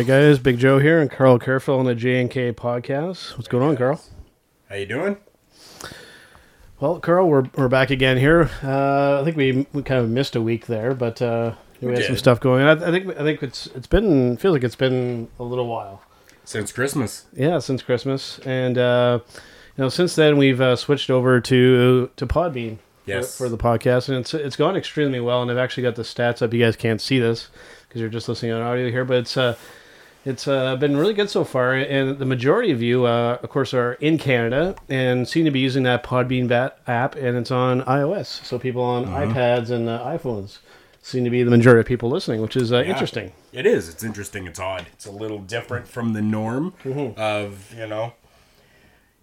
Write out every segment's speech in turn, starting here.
Right, guys. Big Joe here and Karl Karufel on the J and K podcast. What's going on, Karl? How you doing? Well, Karl, we're, we're back again here. Uh, I think we, we kind of missed a week there, but uh, we, We had some stuff going. I, I think I think it's it's been feels like it's been a little while. Since Christmas. Yeah, since Christmas, and uh, you know, since then we've uh, switched over to to Podbean. for- Yes. For, the podcast, and it's it's gone extremely well. And I've actually got the stats up. You guys can't see this because you're just listening on audio here, but it's uh, it's uh, been really good so far. And the majority of you, uh, of course, are in Canada and seem to be using that Podbean bat app, and it's on iOS. So people on iPads and uh, iPhones seem to be the majority of people listening, which is uh, Yeah. interesting. It is. It's interesting. It's odd. It's a little different from the norm of, you know,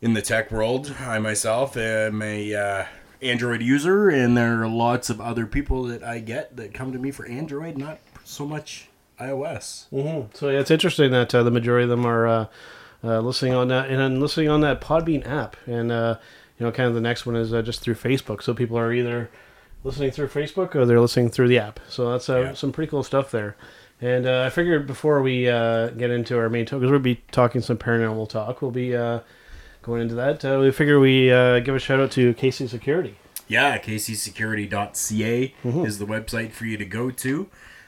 in the tech world. I myself am a uh, Android user, and there are lots of other people that I get that come to me for Android, not so much iOS. Mm-hmm. So yeah, it's interesting that uh, the majority of them are uh, uh, listening on that and then listening on that Podbean app, and uh, you know, kind of the next one is uh, just through Facebook. So people are either listening through Facebook or they're listening through the app. So that's uh, Yeah. some pretty cool stuff there. And uh, I figured before we uh, get into our main talk, because we'll be talking some paranormal talk, we'll be uh, going into that. Uh, we figure we uh, give a shout out to KC Security. Yeah, kcsecurity.ca is the website for you to go to.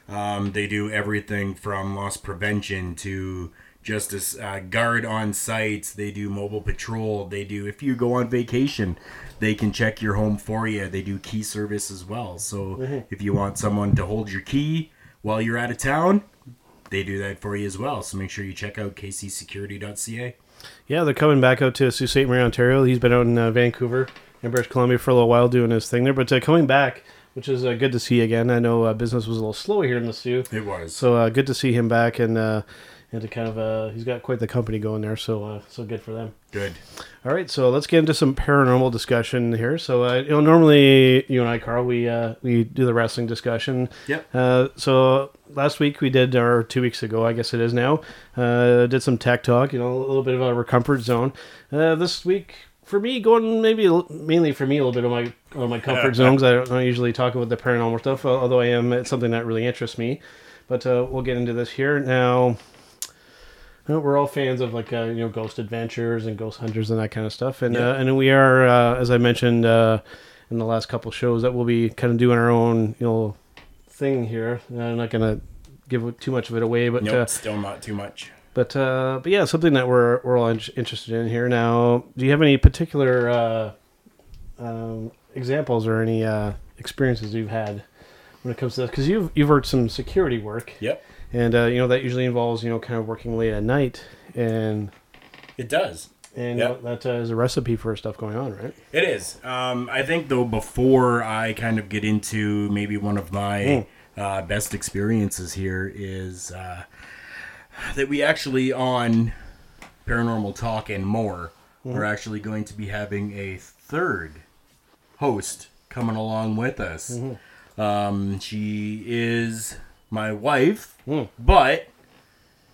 Um, they do everything from loss prevention to just as uh, guard on sites. They do mobile patrol. They do if you go on vacation, they can check your home for you. They do key service as well. So if you want someone to hold your key while you're out of town, they do that for you as well. So make sure you check out kcsecurity.ca. Yeah, they're coming back out to Sault Ste. Marie, Ontario. He's been out in uh, Vancouver and British Columbia for a little while doing his thing there, but uh, coming back, which is uh, good to see again. I know uh, business was a little slow here in the Soo, It was. so uh, good to see him back and uh, and to kind of uh, he's got quite the company going there, so uh, so good for them. Good. All right, so let's get into some paranormal discussion here. So uh, you know, normally you and I, Karl, we uh, we do the wrestling discussion. Yep. Uh, so last week we did, or two weeks ago, I guess it is now, uh, did some tech talk. You know, a little bit of our comfort zone. Uh, this week, for me, going maybe mainly for me a little bit of my of my comfort zones. I don't, usually talk about the paranormal stuff, although I am. It's something that really interests me. But uh, we'll get into this here now. We're all fans of like uh, you know ghost adventures and ghost hunters and that kind of stuff, and Yeah. uh, and we are, uh, as I mentioned uh, in the last couple shows, that we'll be kind of doing our own you know thing here. I'm not gonna give too much of it away, but Nope, uh, still not too much. but uh, but yeah, something that we're we're all in- interested in here. Now, do you have any particular uh, um, examples or any uh, experiences you've had when it comes to this? Because you've you've worked some security work, Yep. and uh, you know that usually involves you know kind of working late at night, and It does. and Yep. that uh, is a recipe for stuff going on, right? It is. Um, I think though before I kind of get into maybe one of my uh, best experiences here is uh, that we actually on Paranormal Talk and more We're actually going to be having a third host coming along with us. Um, she is my wife, but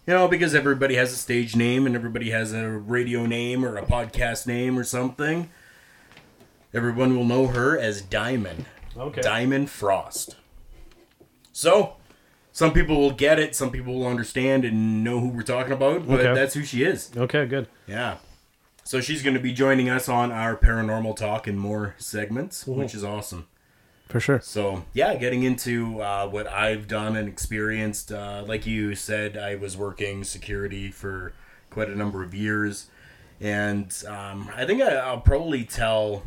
you know, because everybody has a stage name and everybody has a radio name or a podcast name or something, everyone will know her as Diamyn. Okay. Diamyn Frost. So, some people will get it, some people will understand and know who we're talking about, but Okay. that's who she is. Okay, good. Yeah. So she's going to be joining us on our paranormal talk and more segments, which is awesome. For sure. So yeah, getting into uh, what I've done and experienced. Uh, like you said, I was working security for quite a number of years, and um, I think I, I'll probably tell.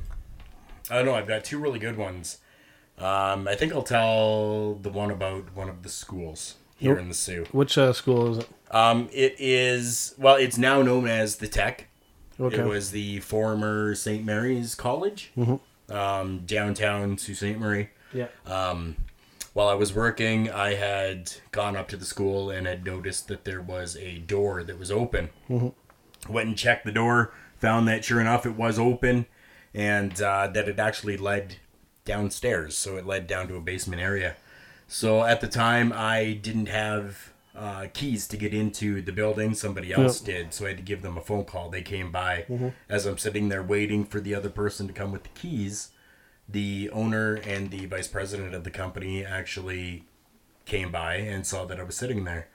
I don't know. I've got two really good ones. Um, I think I'll tell the one about one of the schools here Nope. in the Soo. Which uh, school is it? Um, it is well. It's now known as the Tech. Okay. It was the former St. Mary's College, um, downtown Sault Ste. Marie. yeah. Um, while I was working, I had gone up to the school and had noticed that there was a door that was open. Went and checked the door, found that sure enough it was open, and uh, that it actually led downstairs. So it led down to a basement area. So at the time, I didn't have uh, keys to get into the building. Somebody else did, so I had to give them a phone call. They came by as I'm sitting there waiting for the other person to come with the keys. The owner and the vice president of the company actually came by and saw that I was sitting there.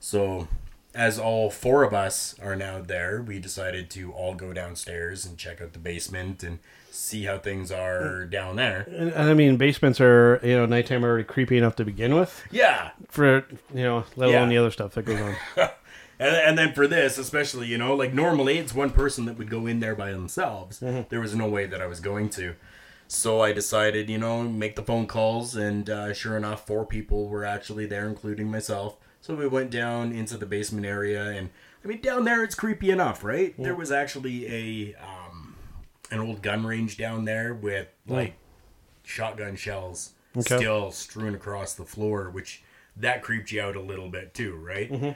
So, as all four of us are now there, we decided to all go downstairs and check out the basement and see how things are down there. And, and I mean, basements are you know nighttime are already creepy enough to begin with. Yeah, For you know, let alone Yeah. the other stuff that goes on. And, and then for this, especially, you know, like normally it's one person that would go in there by themselves. There was no way that I was going to. So I decided, you know, make the phone calls, and uh, sure enough, four people were actually there, including myself. So we went down into the basement area, and I mean, down there it's creepy enough, right? There was actually a um, an old gun range down there with hmm. like shotgun shells Okay. still strewn across the floor, which that creeped you out a little bit too, right? Mm-hmm.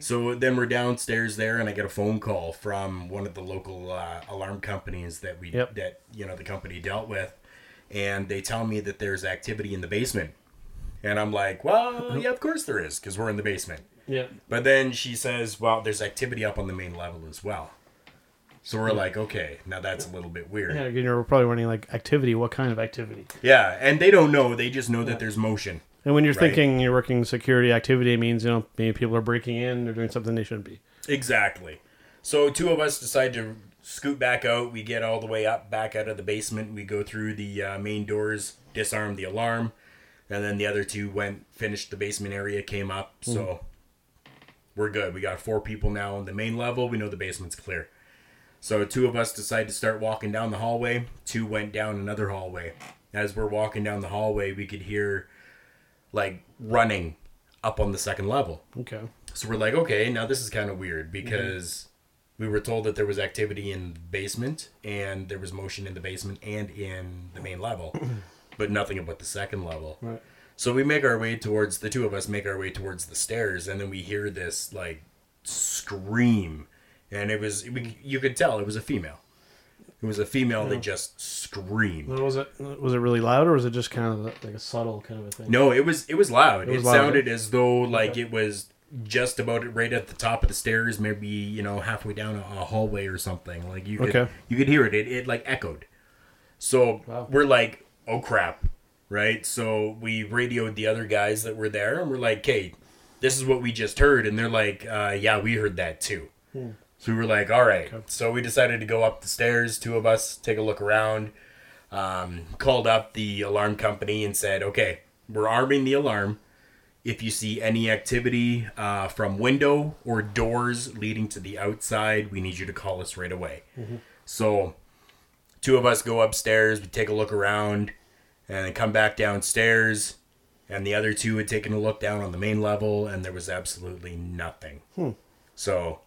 So then we're downstairs there, and I get a phone call from one of the local uh, alarm companies that we Yep. that you know the company dealt with, and they tell me that there's activity in the basement, and I'm like, well, mm-hmm. yeah, of course there is, because we're in the basement. Yeah. But then she says, well, there's activity up on the main level as well. So we're like, okay, now that's a little bit weird. Yeah, you're probably running like activity. What kind of activity? Yeah, and they don't know. They just know that there's motion. And when you're Right. thinking you're working security activity, it means you know maybe people are breaking in, they're doing something they shouldn't be. Exactly. So two of us decide to scoot back out. We get all the way up, back out of the basement. We go through the uh, main doors, disarm the alarm, and then the other two went, finished the basement area, came up. So we're good. We got four people now on the main level. We know the basement's clear. So two of us decide to start walking down the hallway. Two went down another hallway. As we're walking down the hallway, we could hear like running up on the second level. Okay. So we're like, okay, now this is kind of weird because mm-hmm. we were told that there was activity in the basement and there was motion in the basement and in the main level, but nothing about the second level. Right. So we make our way towards the two of us make our way towards the stairs, and then we hear this like scream, and it was we, you could tell it was a female. It was a female that just screamed. Was it was it really loud or was it just kind of like a subtle kind of a thing? No, it was it was loud. It, was loud. sounded as though like it was just about right at the top of the stairs, maybe you know halfway down a, a hallway or something. Like you could Okay. you could hear it. It it like echoed. So Wow. we're like, oh crap, right? So we radioed the other guys that were there, and we're like, okay, this is what we just heard, and they're like, uh, yeah, we heard that too. So we were like, all right. So we decided to go up the stairs, two of us, take a look around. Um, called up the alarm company and said, okay, we're arming the alarm. If you see any activity uh, from window or doors leading to the outside, we need you to call us right away. So, two of us go upstairs, we take a look around, and then come back downstairs. And the other two had taken a look down on the main level, and there was absolutely nothing. So,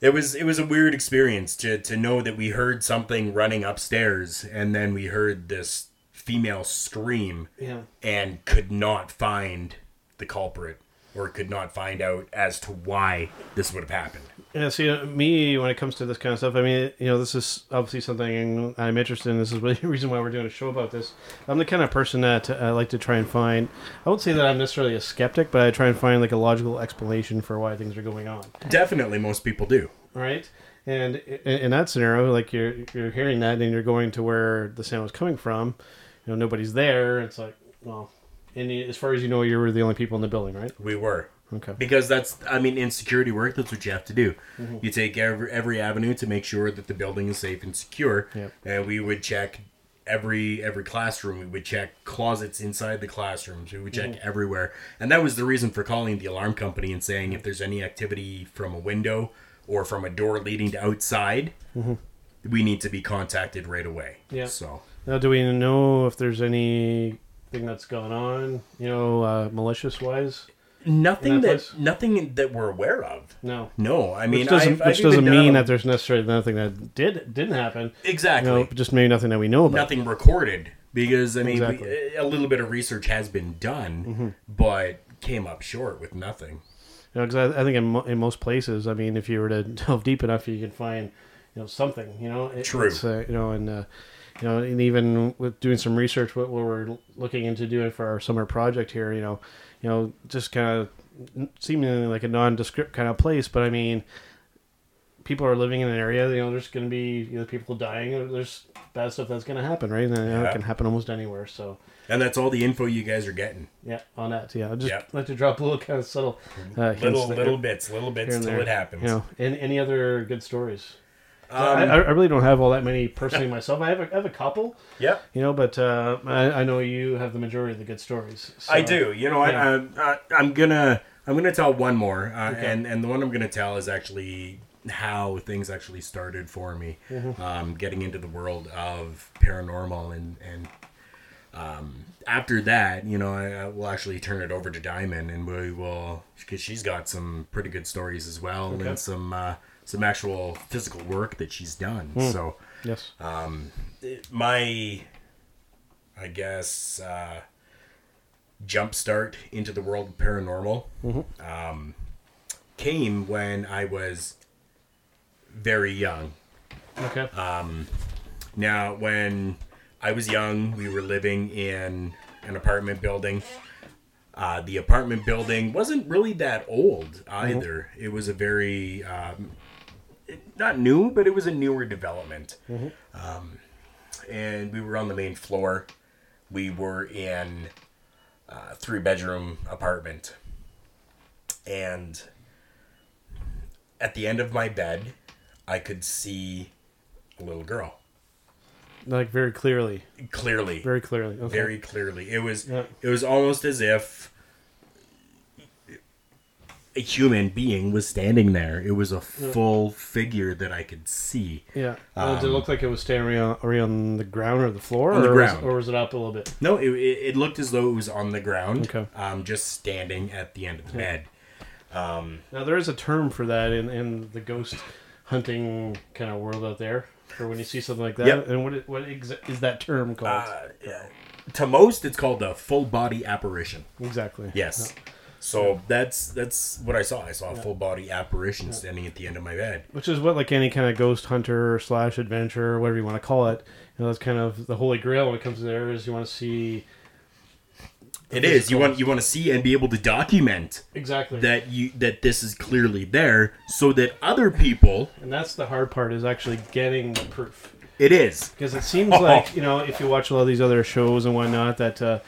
it was it was a weird experience to to know that we heard something running upstairs, and then we heard this female scream Yeah. and could not find the culprit or could not find out as to why this would have happened. Yeah, see, uh, me when it comes to this kind of stuff, I mean, you know, this is obviously something I'm interested in. This is really the reason why we're doing a show about this. I'm the kind of person that I like to try and find. I won't say that I'm necessarily a skeptic, but I try and find like a logical explanation for why things are going on. Definitely, most people do. right? And in, in that scenario, like you're you're hearing that, and you're going to where the sound was coming from. You know, nobody's there. It's like, well, and as far as you know, you were the only people in the building, right? We were. Okay. Because that's, I mean, in security work, that's what you have to do. Mm-hmm. You take every, every avenue to make sure that the building is safe and secure. Yep. And we would check every every classroom. We would check closets inside the classrooms. We would check Mm-hmm. everywhere. And that was the reason for calling the alarm company and saying if there's any activity from a window or from a door leading to outside, we need to be contacted right away. Mm-hmm. Yeah. So Now, do we know if there's anything that's gone on? You know, uh, malicious wise? nothing that that, nothing that we're aware of. No. No, I mean, Which doesn't, I've- I've doesn't mean that there's necessarily nothing that did didn't happen. exactly You know, just maybe nothing that we know about. nothing recorded because I mean Exactly. Mm-hmm. we, a little bit of research has been done, but came up short with nothing. You know, 'cause I, I think in, mo- in most places, I mean, if you were to delve deep enough, you can find, you know, something. You know, It- True. Uh, you know, and uh, you know, and even with doing some research, what, what we're looking into doing for our summer project here, you know, you know, just kind of seemingly like a nondescript kind of place, but I mean, people are living in an area. You know, there's going to be either people dying or there's bad stuff that's going to happen, right? And you know, Yeah. it can happen almost anywhere. So And that's all the info you guys are getting. Yeah, on that. Yeah, I just like to drop a little kind of subtle uh, Little there, little bits, little bits till there. it happens. You know, and any other good stories? Um, I, I really don't have all that many personally myself. I have a, I have a couple, Yeah. you know, but uh, I, I know you have the majority of the good stories. So, I do. You know yeah. I, I, I'm gonna I'm gonna tell one more, uh, Okay. and and the one I'm gonna tell is actually how things actually started for me, Mm-hmm. um, getting into the world of paranormal and and. Um, after that, you know, I, I will actually turn it over to Diamyn, and we will because she's got some pretty good stories as well, Okay. and some uh, some actual physical work that she's done. Hmm. So, Yes. my i guess uh jump start into the world of paranormal um came when i was very young Okay. now when i was young we were living in an apartment building uh, the apartment building wasn't really that old either. It was a very um, not new, but it was a newer development. Um, and we were on the main floor. We were in a three bedroom apartment. And at the end of my bed, I could see a little girl like very clearly, clearly very clearly. Okay. very clearly. It was Yeah. it was almost as if a human being was standing there. It was a full figure that I could see. Yeah. Uh, did it Um, look like it was standing on, are you on the ground or the floor? On the or ground. Was, or was it up a little bit? No, it, it, looked as though it was on the ground, Okay. um, just standing at the end of the bed. Um, Now there is a term for that in, in the ghost hunting kind of world out there, for when you see something like that. Yep. And what what exa- is that term called? uh, yeah. To most, it's called a full body apparition. exactly. Yes. So that's that's what I saw. I saw a full body apparition standing at the end of my bed. Which is what like any kind of ghost hunter slash adventure, whatever you want to call it. You know, that's kind of the holy grail when it comes to there is you want to see It is. You want you want to see and be able to document exactly that you that this is clearly there so that other people and that's the hard part is actually getting the proof. it is because it seems like you know if you watch a lot of these other shows and whatnot that uh,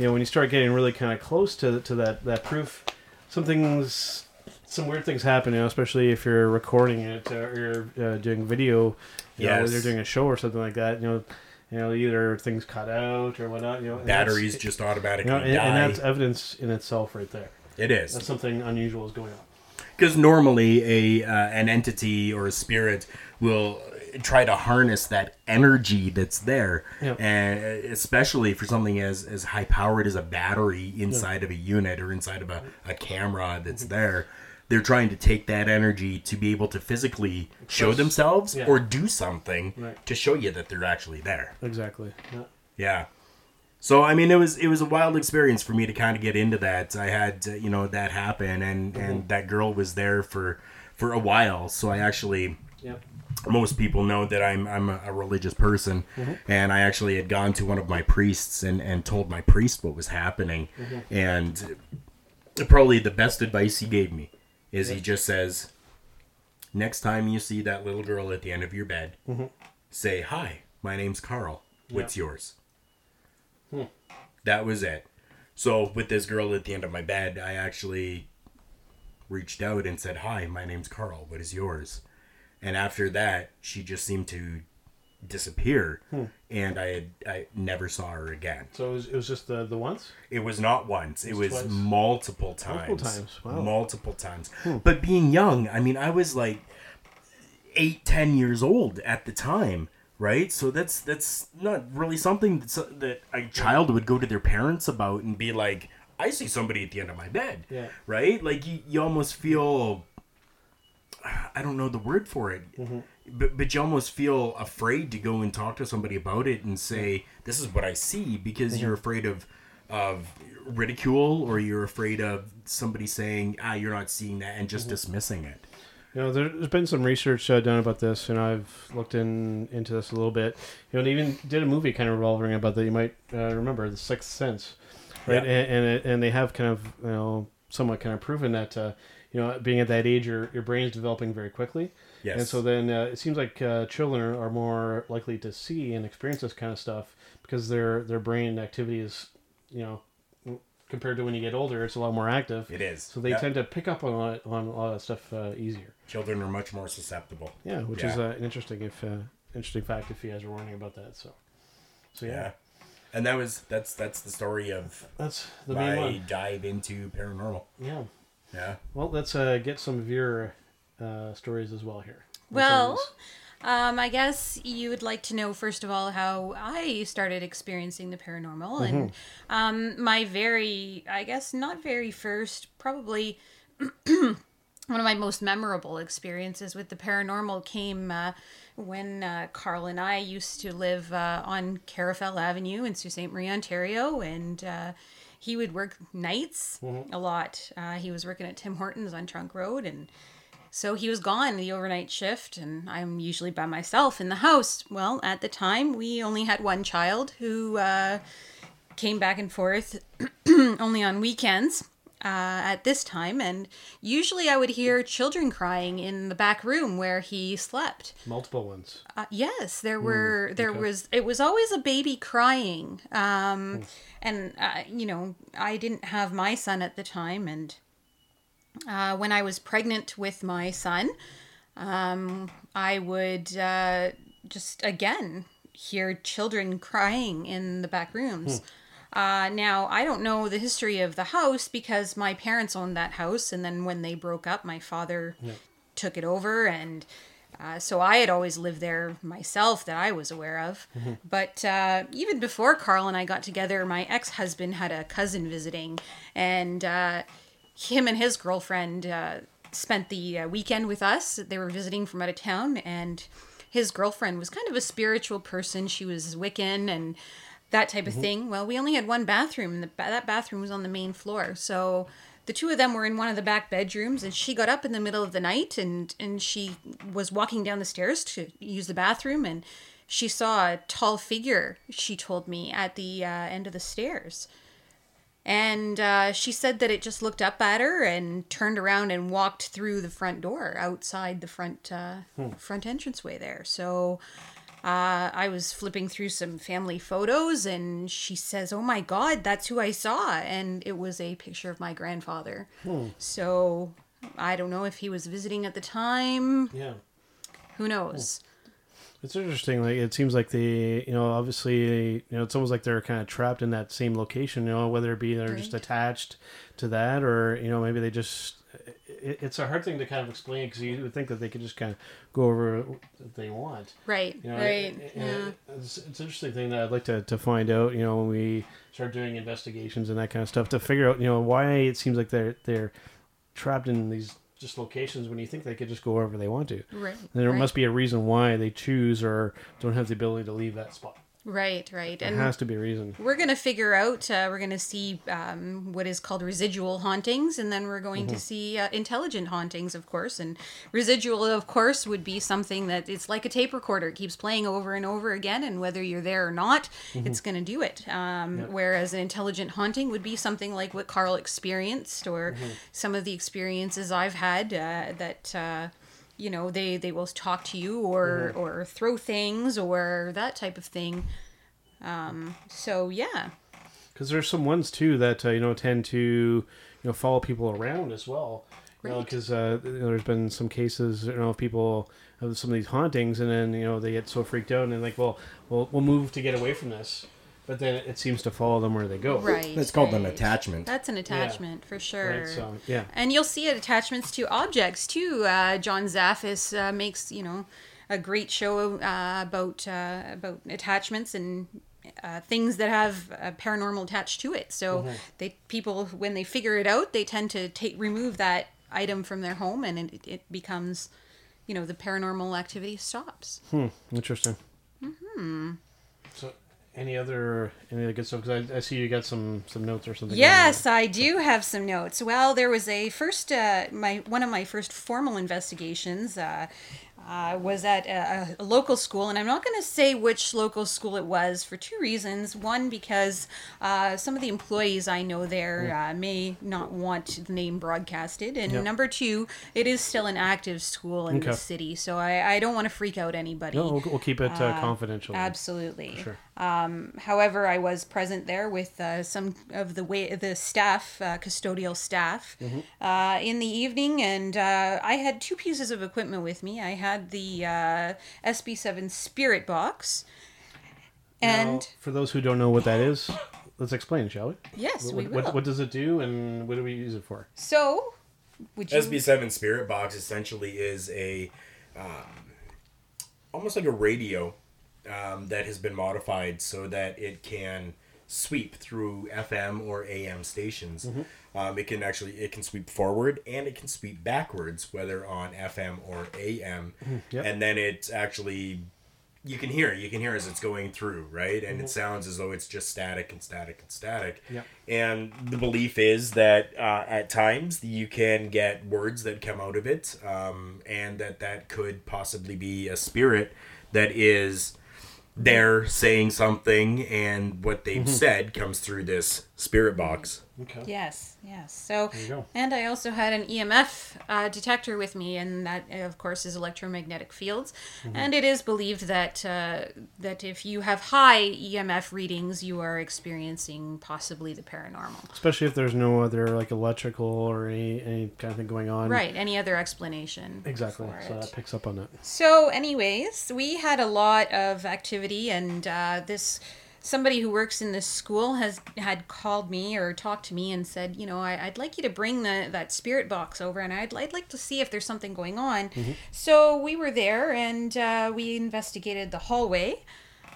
you know when you start getting really kind of close to to that that proof something's some weird things happen you know especially if you're recording it or you're uh, doing video you know Yes. you're doing a show or something like that you know you know either things cut out or whatnot you know batteries just you automatically know, and, die. and that's evidence in itself right there. It is. That's something unusual is going on. Because normally a uh, an entity or a spirit will try to harness that energy that's there Yeah. and especially for something as as high powered as a battery inside of a unit or inside of a, a camera that's Mm-hmm. there they're trying to take that energy to be able to physically show themselves yeah. or do something Right. to show you that they're actually there exactly yeah. yeah. So I mean, it was it was a wild experience for me to kind of get into that. I had uh, you know that happen, and and that girl was there for for a while. So I actually yeah most people know that I'm I'm a, religious person, mm-hmm. and I actually had gone to one of my priests and and told my priest what was happening, mm-hmm. and probably the best advice he gave me is he just says, next time you see that little girl at the end of your bed, mm-hmm. say hi. My name's Karl. What's yours? Hmm. That was it. So with this girl at the end of my bed, I actually reached out and said, "Hi, my name's Karl. What is yours?" And after that, she just seemed to disappear, and I had I never saw her again. so it was, it was just the the once It was not once; it was twice? multiple times. Multiple times, wow. Hmm. Multiple times. But being young, I mean, I was like eight, ten years old at the time, right? So that's that's not really something that's, that a child would go to their parents about and be like, "I see somebody at the end of my bed," Yeah. right? Like you, you almost feel. I don't know the word for it, Mm-hmm. but but you almost feel afraid to go and talk to somebody about it and say, "This is what I see," because Mm-hmm. you're afraid of of ridicule or you're afraid of somebody saying, "Ah, you're not seeing that," and Mm-hmm. just dismissing it. You know, there- there's been some research uh, done about this, and I've looked in into this a little bit. You know, they even did a movie kind of revolving about that. You might uh, remember, The Sixth Sense, right? Yeah. And and, it, and they have kind of you know somewhat kind of proven that uh, you know being at that age your your brain is developing very quickly. Yes. And so then uh, it seems like uh, children are more likely to see and experience this kind of stuff because their their brain activity is you know compared to when you get older it's a lot more active. It is. So they Yeah. tend to pick up on a lot, on a lot of stuff uh, easier. Children are much more susceptible. Yeah, which is Yeah. uh, an interesting if uh, interesting fact if you guys are wondering about that. So, so yeah, Yeah. And that was that's that's the story of that's the main my dive into paranormal. Yeah. Yeah. Well, let's uh, get some of your uh, stories as well here. Well, um, I guess you would like to know first of all how I started experiencing the paranormal, and um, my very, I guess, not very first, probably one of my most memorable experiences with the paranormal came uh, when uh, Karl and I used to live uh, on Carafel Avenue in Sault Ste. Marie, Ontario, and uh, he would work nights a lot. Uh, he was working at Tim Hortons on Trunk Road, and so he was gone the overnight shift, and I'm usually by myself in the house. Well, at the time, we only had one child who uh, came back and forth only on weekends uh, at this time, and usually I would hear children crying in the back room where he slept. multiple ones. Uh, yes, there were. There was. It was always a baby crying, um, and uh, you know, I didn't have my son at the time, and uh, when I was pregnant with my son, um, I would uh, just again hear children crying in the back rooms. Uh, now, I don't know the history of the house because my parents owned that house, and then when they broke up, my father took it over, and uh, so I had always lived there myself that I was aware of. But uh, even before Karl and I got together, my ex husband had a cousin visiting, and uh, him and his girlfriend uh, spent the uh, weekend with us. They were visiting from out of town, and his girlfriend was kind of a spiritual person. She was Wiccan and that type of thing. Well, we only had one bathroom, and the, that bathroom was on the main floor. So the two of them were in one of the back bedrooms, and she got up in the middle of the night, and and she was walking down the stairs to use the bathroom, and she saw a tall figure. She told me at the uh, end of the stairs. And uh, she said that it just looked up at her and turned around and walked through the front door outside the front uh, front entranceway there. So uh, I was flipping through some family photos, and she says, "Oh my God, that's who I saw!" And it was a picture of my grandfather. So I don't know if he was visiting at the time. Yeah. Who knows? It's interesting. Like it seems like they, you know, obviously, you know, it's almost like they're kind of trapped in that same location. You know, whether it be they're just attached to that, or you know, maybe they just. It, it's a hard thing to kind of explain because you would think that they could just kind of go over what they want. Right, You know, right. it- yeah. it's, it's an interesting thing that I'd like to, to find out. You know, when we start doing investigations and that kind of stuff, to figure out, you know, why it seems like they're they're trapped in these just locations when you think they could just go wherever they want to. Right. And there right. must be a reason why they choose or don't have the ability to leave that spot. Right, right. There And has to be a reason. we're going to figure out, uh, we're going to see um, what is called residual hauntings, and then we're going to see uh, intelligent hauntings, of course. And residual, of course, would be something that it's like a tape recorder, it keeps playing over and over again, and whether you're there or not, it's going to do it. Um, Whereas an intelligent haunting would be something like what Karl experienced, or some of the experiences I've had uh, that. You know they they will talk to you or or throw things or that type of thing. Um so yeah. Because there's some ones too that uh, you know tend to you know follow people around as well. You know, because uh, you know, there's been some cases, you know, of people have some of these hauntings, and then you know they get so freaked out and they're like, well, we'll we'll move to get away from this, but then it seems to follow them where they go. right It's called an attachment. that's an attachment for sure Right. So yeah. and you'll see it attachments to objects too uh john zaffis uh, makes you know a great show uh, about uh, about attachments and uh, things that have paranormal attached to it. So they people when they figure it out, they tend to take remove that item from their home, and it, it becomes, you know, the paranormal activity stops. Hmm. Interesting. Hmm. Any other any other good stuff? Because I, I see you got some some notes or something. Yes, I do have some notes. Well, there was a first uh, my one of my first formal investigations. Uh, uh, was at a, a local school, and I'm not going to say which local school it was for two reasons. One, because uh, some of the employees I know there uh, may not want the name broadcasted, and Yep. number two, it is still an active school in Okay. the city, so I, I don't want to freak out anybody. No, we'll, we'll keep it uh, confidential. Absolutely. Sure. Um, however, I was present there with uh, some of the way the staff, uh, custodial staff, Mm-hmm. uh, in the evening, and uh, I had two pieces of equipment with me. I had the uh, SB7 Spirit Box, and Now, for those who don't know what that is, let's explain, shall we? yes, What, we will. what, what does it do, and what do we use it for? so, would you? SB7 Spirit Box essentially is a um, almost like a radio um, that has been modified so that it can sweep through FM or AM stations. Um, it can actually it can sweep forward and it can sweep backwards, whether on FM or AM, Yep. and then it actually you can hear you can hear as it's going through right and Mm-hmm. it sounds as though it's just static and static and static Yep. and the belief is that uh, at times you can get words that come out of it um, and that that could possibly be a spirit that is there saying something and what they've mm-hmm. said comes through this spirit box Okay. Yes, yes. So, and I also had an EMF uh, detector with me, and that, of course, is electromagnetic fields. Mm-hmm. And it is believed that uh, that if you have high EMF readings, you are experiencing possibly the paranormal. Especially if there's no other like electrical or any any kind of thing going on. Right. Any other explanation? Exactly. for So it. that picks up on that. So, anyways, we had a lot of activity, and uh, this somebody who works in this school has had called me or talked to me and said, you know, I, I'd like you to bring the that spirit box over, and I'd, I'd like to see if there's something going on. So we were there, and uh, we investigated the hallway.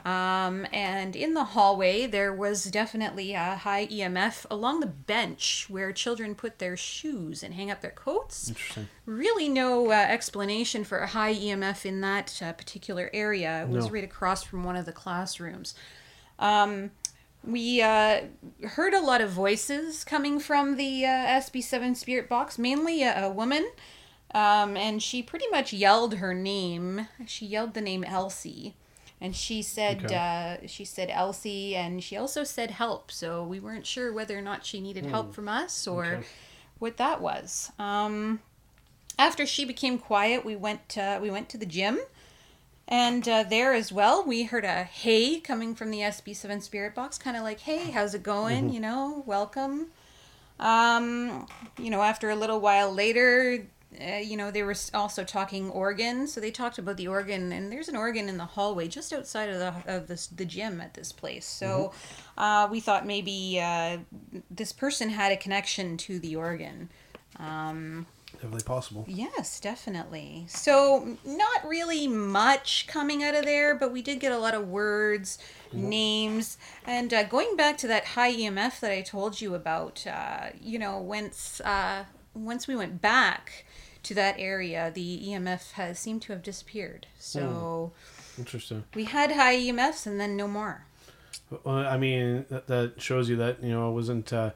Um, and in the hallway, there was definitely a high EMF along the bench where children put their shoes and hang up their coats Interesting. really no uh, explanation for a high EMF in that uh, particular area. It was No. right across from one of the classrooms. Um, we uh, heard a lot of voices coming from the uh, SB7 Spirit Box, mainly a, a woman. Um, and she pretty much yelled her name. She yelled the name Elsie. And she said, Okay. uh, she said Elsie, and she also said help. So we weren't sure whether or not she needed help from us or Okay. what that was. Um, after she became quiet, we went uh, we went to the gym, and uh, there as well we heard a hey coming from the SB7 Spirit Box, kind of like hey, how's it going? You know, welcome. Um, you know, after a little while later. Uh, you know, they were also talking organ, so they talked about the organ, and there's an organ in the hallway just outside of the of this, the gym at this place. So, uh, we thought maybe uh, this person had a connection to the organ. Possible. Yes, definitely. So, not really much coming out of there, but we did get a lot of words, names, and uh, going back to that high EMF that I told you about. Uh, you know, once uh, once we went back to that area, the EMF has seemed to have disappeared. So Interesting. we had high EMFs and then no more. Well, I mean, that, that shows you that you know it wasn't uh,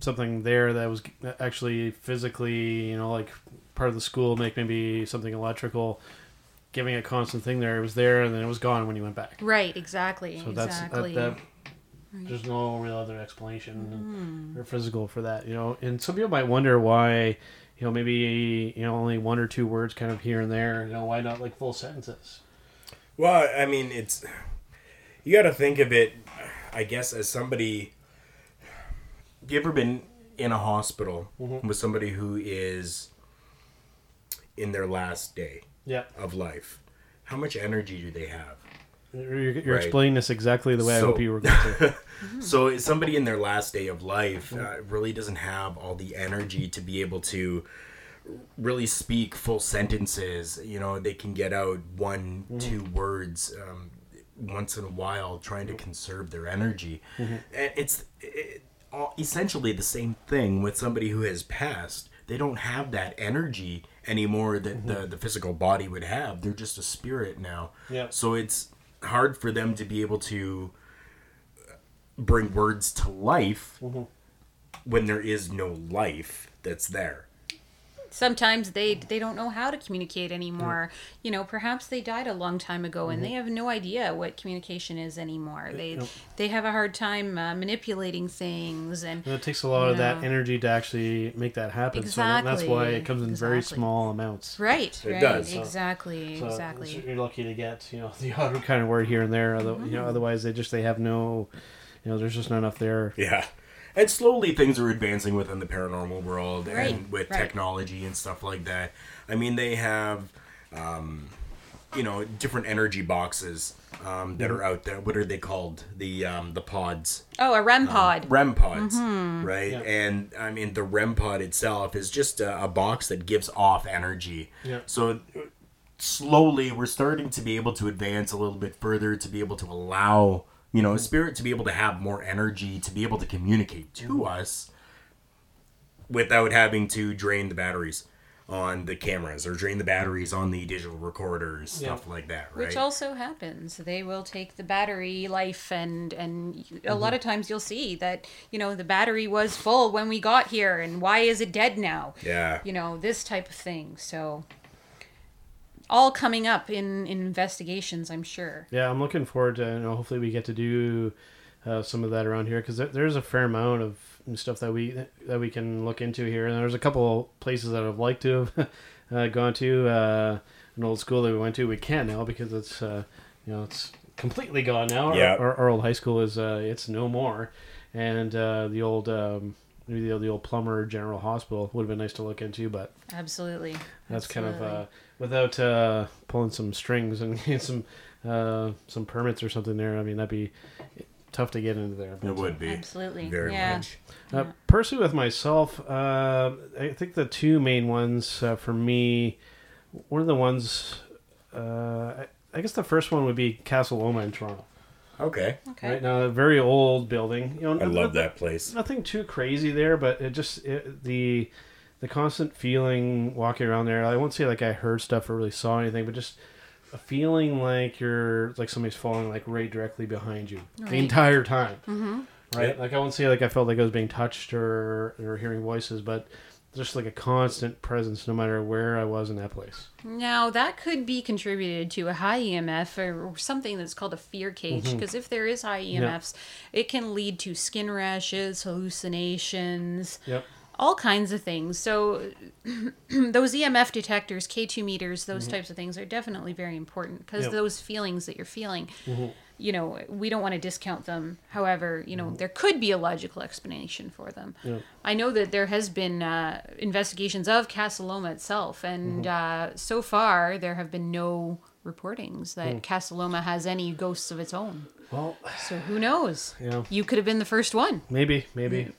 something there that was actually physically, you know, like part of the school, make maybe something electrical, giving a constant thing there. It was there, and then it was gone when you went back. Right. Exactly. So that's exactly. that, that. There's no real other explanation hmm. or physical for that, you know. And some people might wonder why, you know, maybe you know only one or two words, kind of here and there. You know, why not like full sentences? Well, I mean, it's you got to think of it, I guess, as somebody. You ever been in a hospital with somebody who is in their last day Yeah, of life? How much energy do they have? you're, you're Right. explaining this exactly the way I hope you were going to. So somebody in their last day of life uh, really doesn't have all the energy to be able to really speak full sentences. You know, they can get out one, two words um, once in a while, trying to conserve their energy. And it's it, all, essentially the same thing with somebody who has passed. They don't have that energy anymore that the, mm-hmm. the physical body would have. They're just a spirit now. Yeah. So it's hard for them to be able to uh, bring words to life mm-hmm. when there is no life that's there. Sometimes they they don't know how to communicate anymore you know perhaps they died a long time ago and they have no idea what communication is anymore they Yep. they have a hard time uh, manipulating things and And it takes a lot of that energy to actually make that happen. So that's why it comes in very small amounts. right It right does. So- exactly So exactly You're lucky to get you know the odd kind of word here and there. Although you know Mm-hmm. otherwise they just they have no, you know, there's just not enough there. Yeah. And slowly things are advancing within the paranormal world Right, and with right. technology and stuff like that. I mean, they have, um, you know, different energy boxes um, that are out there. What are they called? The um, the pods. oh a rem pod REM pods, Mm-hmm. right? Yeah. And I mean, the REM pod itself is just a, a box that gives off energy. Yeah. So slowly, we're starting to be able to advance a little bit further to be able to allow, you know, spirit to be able to have more energy, to be able to communicate to us without having to drain the batteries on the cameras or drain the batteries on the digital recorders, stuff like that, right? Which also happens. They will take the battery life, and and you- a lot mm-hmm. of times you'll see that you know the battery was full when we got here, and why is it dead now? yeah. You know this type of thing. So all coming up in, in investigations, I'm sure. Yeah, I'm looking forward to. You know, hopefully we get to do uh, some of that around here because there, there's a fair amount of stuff that we that we can look into here, and there's a couple places that I'd like to have uh, gone to. Uh, an old school that we went to, we can't now because it's uh, you know it's completely gone now. Yeah. Our, our old high school is uh, it's no more, and uh, the old. Um, Maybe the, the old Plummer general hospital would have been nice to look into, but Absolutely. that's kind of Absolutely. uh, without uh, pulling some strings and getting some uh, some permits or something there. I mean, that'd be tough to get into there. It would be. Absolutely. Very yeah. much. Uh, personally, with myself, uh, I think the two main ones uh, for me, one of the ones, uh, I, I guess the first one would be Casa Loma in Toronto. Okay. Okay. Right now, a very old building. You know, I n- love n- that place. nothing too crazy there, but it just it, the the constant feeling walking around there. I won't say like I heard stuff or really saw anything, but just a feeling like you're like somebody's falling like right directly behind you the entire time. Mm-hmm. Right, Yep. like I won't say like I felt like I was being touched or or hearing voices, but just like a constant presence, no matter where I was in that place. Now, that could be contributed to a high EMF or something that's called a fear cage. Mm-hmm. Because if there is high EMFs, it can lead to skin rashes, hallucinations, Yep. All kinds of things. So, those EMF detectors, K2 meters, those Mm-hmm. types of things are definitely very important because Yep. those feelings that you're feeling. Mm-hmm. You know, we don't want to discount them. However, you know, there could be a logical explanation for them. Yep. I know that there has been uh, investigations of Casa Loma itself, and uh, so far there have been no reportings that Casa Loma has any ghosts of its own. Well, So who knows? Yeah. You could have been the first one. Maybe, maybe.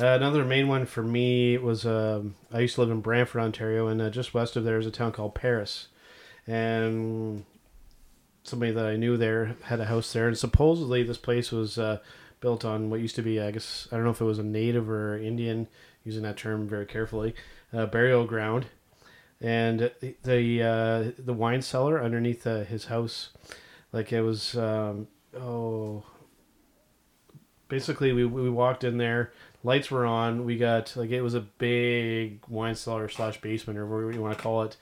Uh, another main one for me was um, I used to live in Brantford, Ontario, and uh, just west of there is a town called Paris, and somebody that I knew there had a house there, and supposedly this place was uh, built on what used to be, I guess, I don't know if it was a native or Indian, using that term very carefully, uh, burial ground, and the the, uh, the wine cellar underneath uh, his house, like it was, um, oh. Basically we, we walked in there. Lights were on. We got like it was a big wine cellar slash basement or whatever you want to call it.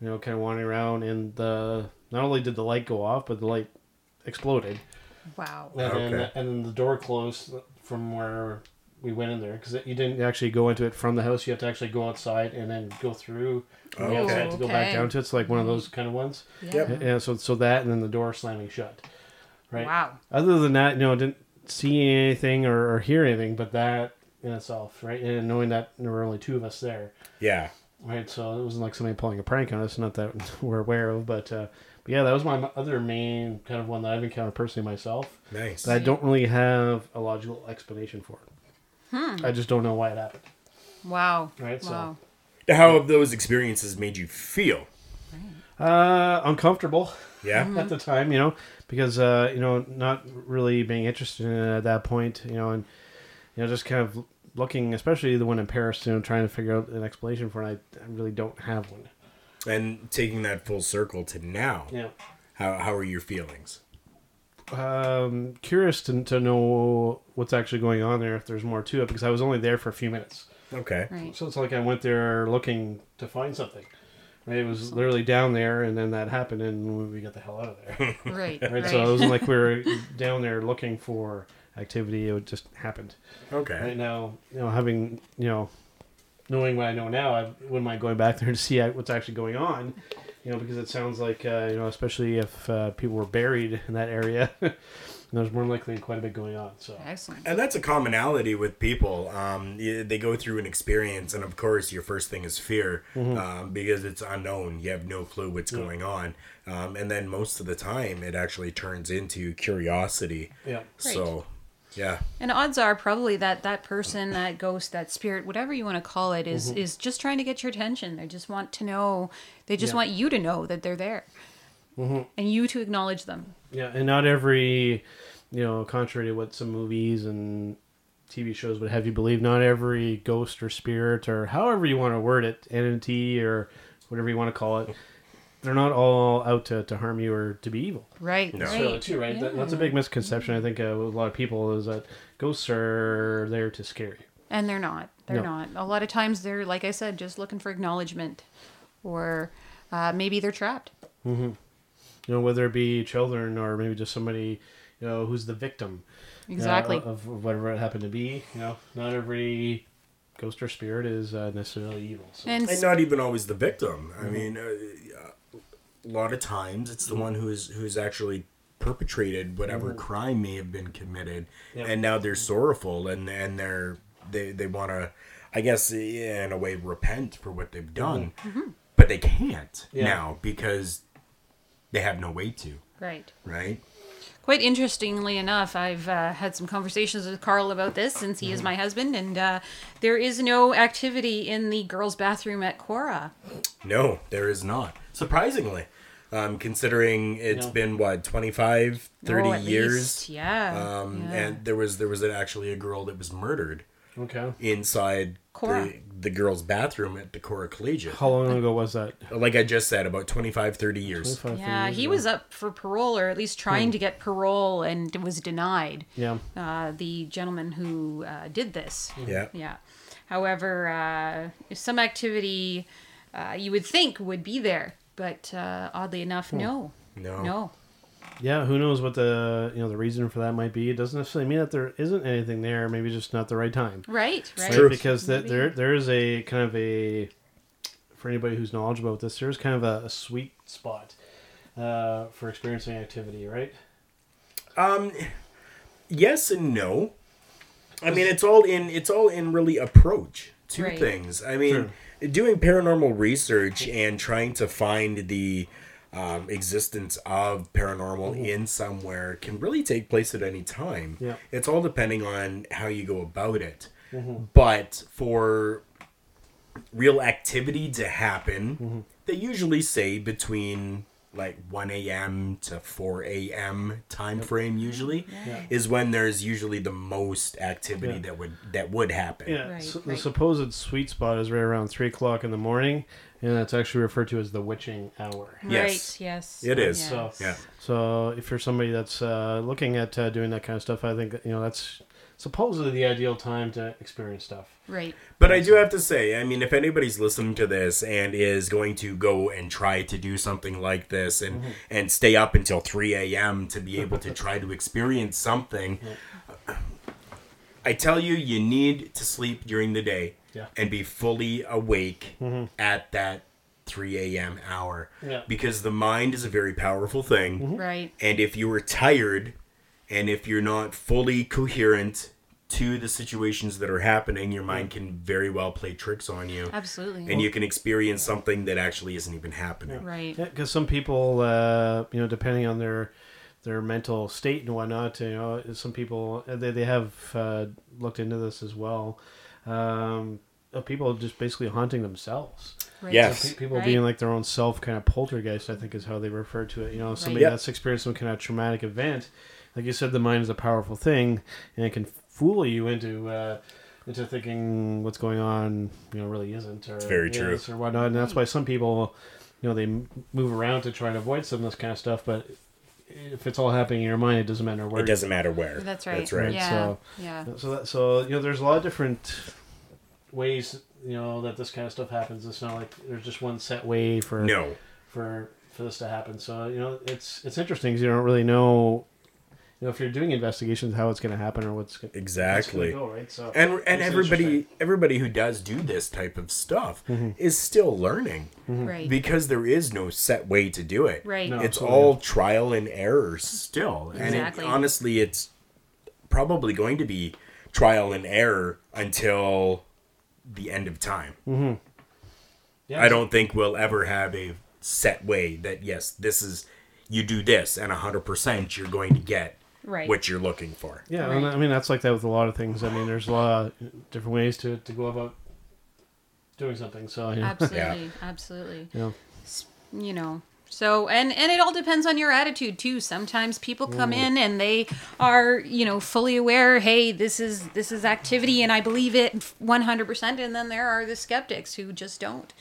You know kind of wandering around and the not only did the light go off but the light exploded. Wow. and, then, Okay. and then the door closed from where we went in there because you didn't actually go into it from the house. You have to actually go outside and then go through. From the Oh, outside to go back down to it. it's like one of those kind of ones. Yep. yeah so so that and then the door slamming shut right Wow. other than that, you know, didn't see anything or, or hear anything, but that in itself, right? And knowing that there were only two of us there, Yeah. right? So it wasn't like somebody pulling a prank on us, not that we're aware of, but, uh, but yeah, that was my other main kind of one that I've encountered personally myself. Nice. That I don't really have a logical explanation for. It. Hmm. I just don't know why it happened. Wow. Right, so- How have those experiences made you feel? Uh, uncomfortable. Yeah. at the time, you know, because uh, you know, not really being interested in it at that point, you know, and you know, just kind of looking, especially the one in Paris, you know, trying to figure out an explanation for it. I, I really don't have one. And taking that full circle to now, Yeah. how, how are your feelings? Um, curious to, to know what's actually going on there, if there's more to it, because I was only there for a few minutes. Okay. Right. So it's like I went there looking to find something. Right? It was literally down there, and then that happened, and we got the hell out of there. Right. right? Right. So it wasn't like we were down there looking for activity; it just happened. Okay. Right now, you know, having you know, knowing what I know now, I wouldn't mind going back there to see what's actually going on. You know, because it sounds like uh, you know, especially if uh, people were buried in that area, there's more likely quite a bit going on. So Excellent. And that's a commonality with people. Um, they go through an experience, and of course, your first thing is fear um, because it's unknown. You have no clue what's going on. Um, and then most of the time, it actually turns into curiosity. yeah, So, yeah. And odds are probably that that person, that ghost, that spirit, whatever you want to call it, is Mm-hmm. is just trying to get your attention. They just want to know. They just Yeah. want you to know that they're there, Mm-hmm. and you to acknowledge them. yeah, and not every, you know, contrary to what some movies and TV shows would have you believe, not every ghost or spirit or however you want to word it, entity or whatever you want to call it, they're not all out to, to harm you or to be evil. Right. No. Right. Really, too, right? That, that's a big misconception. I think uh, with a lot of people is that ghosts are there to scare you. And they're not. They're No. not. A lot of times they're, like I said, just looking for acknowledgement, or uh, maybe they're trapped. You know, whether it be children or maybe just somebody, you know, who's the victim. uh, Exactly. of whatever it happened to be. You know, not every ghost or spirit is uh, necessarily evil. So. and And not even always the victim. I mean, uh, a lot of times it's the one who is who's actually perpetrated whatever crime may have been committed, Yeah. and now they're sorrowful and and they're they they want to, I guess, in a way, repent for what they've done, but they can't Yeah. now because they have no way to. right. Right. Quite interestingly enough, I've uh, had some conversations with Karl about this since he is Mm-hmm. my husband, and uh, there is no activity in the girls' bathroom at Korah. No, there is not. Surprisingly. Um, considering it's No. been what 25 30 Oh, years least, Yeah. um, yeah. and there was there was actually a girl that was murdered okay. inside Korah. the, the girls bathroom at the Korah Collegiate How long ago was that? like I just said about 25 30 years 25 yeah, years he ago. was up for parole, or at least trying to get parole, and was denied. Yeah. Uh, the gentleman who uh, did this. yeah Yeah. However, uh, some activity uh, you would think would be there, but uh, oddly enough, no. no No. Yeah, who knows what the you know the reason for that might be? It doesn't necessarily mean that there isn't anything there. Maybe just not the right time. Right, right. true. Because that there there is a kind of a for anybody who's knowledgeable about this, there's kind of a, a sweet spot uh, for experiencing activity, right? um yes and no I mean it's all in it's all in really approach to Right. things I mean doing paranormal research and trying to find the um, existence of paranormal mm-hmm. in somewhere can really take place at any time. Yeah. It's all depending on how you go about it. Mm-hmm. But for real activity to happen, mm-hmm. they usually say between like 1 a.m. to 4 a.m. time frame usually Yeah. is when there's usually the most activity Yeah. that would that would happen. Yeah, Right, so the supposed sweet spot is right around three o'clock in the morning, and it's actually referred to as the witching hour. Yes. Right, yes. It is. Yes. So- Yeah. So if you're somebody that's uh, looking at uh, doing that kind of stuff, I think you know that's supposedly the ideal time to experience stuff. Right. But I do have to say, I mean, if anybody's listening to this and is going to go and try to do something like this and Mm-hmm. and stay up until 3 a.m. to be able to try to experience something, I tell you, you need to sleep during the day Yeah. and be fully awake at that 3 a.m. hour. Yeah. Because the mind is a very powerful thing. Right. And if you are tired and if you're not fully coherent to the situations that are happening, your mind can very well play tricks on you. Absolutely. And you can experience something that actually isn't even happening. Right. Yeah, because some people, uh, you know, depending on their their mental state and whatnot, you know, some people they they have uh, looked into this as well. Um, of people just basically haunting themselves. Right. Yes. Pe- People Right. being like their own self kind of poltergeist, I think is how they refer to it. You know, somebody Yep. that's experienced some kind of traumatic event. Like you said, the mind is a powerful thing, and it can fool you into uh, into thinking what's going on, you know, really isn't. Or, very true. is or whatnot. And that's why some people, you know, they move around to try and avoid some of this kind of stuff. But if it's all happening in your mind, it doesn't matter where. It doesn't matter where. That's right. That's right. Yeah. So- yeah. So that, so you know, there's a lot of different ways you know that this kind of stuff happens. It's not like there's just one set way for No. for for this to happen. So you know, it's it's interesting because you don't really know. You know, if you're doing investigations, how it's going to happen or what's going Exactly. go right. So And and everybody everybody who does do this type of stuff Mm-hmm. is still learning Right. because there is no set way to do it. Right. No. It's Absolutely. all trial and error still. And it, honestly it's probably going to be trial and error until the end of time. Yeah, I don't think we'll ever have a set way that yes, this is you do this and 100% you're going to get Right. what you're looking for. Yeah, Right. and I mean that's like that with a lot of things. I mean, there's a lot of different ways to, to go about doing something. So you know, Absolutely. Absolutely. you know, you know so and and it all depends on your attitude too sometimes people come mm. in and they are you know fully aware hey this is this is activity and i believe it 100% and then there are the skeptics who just don't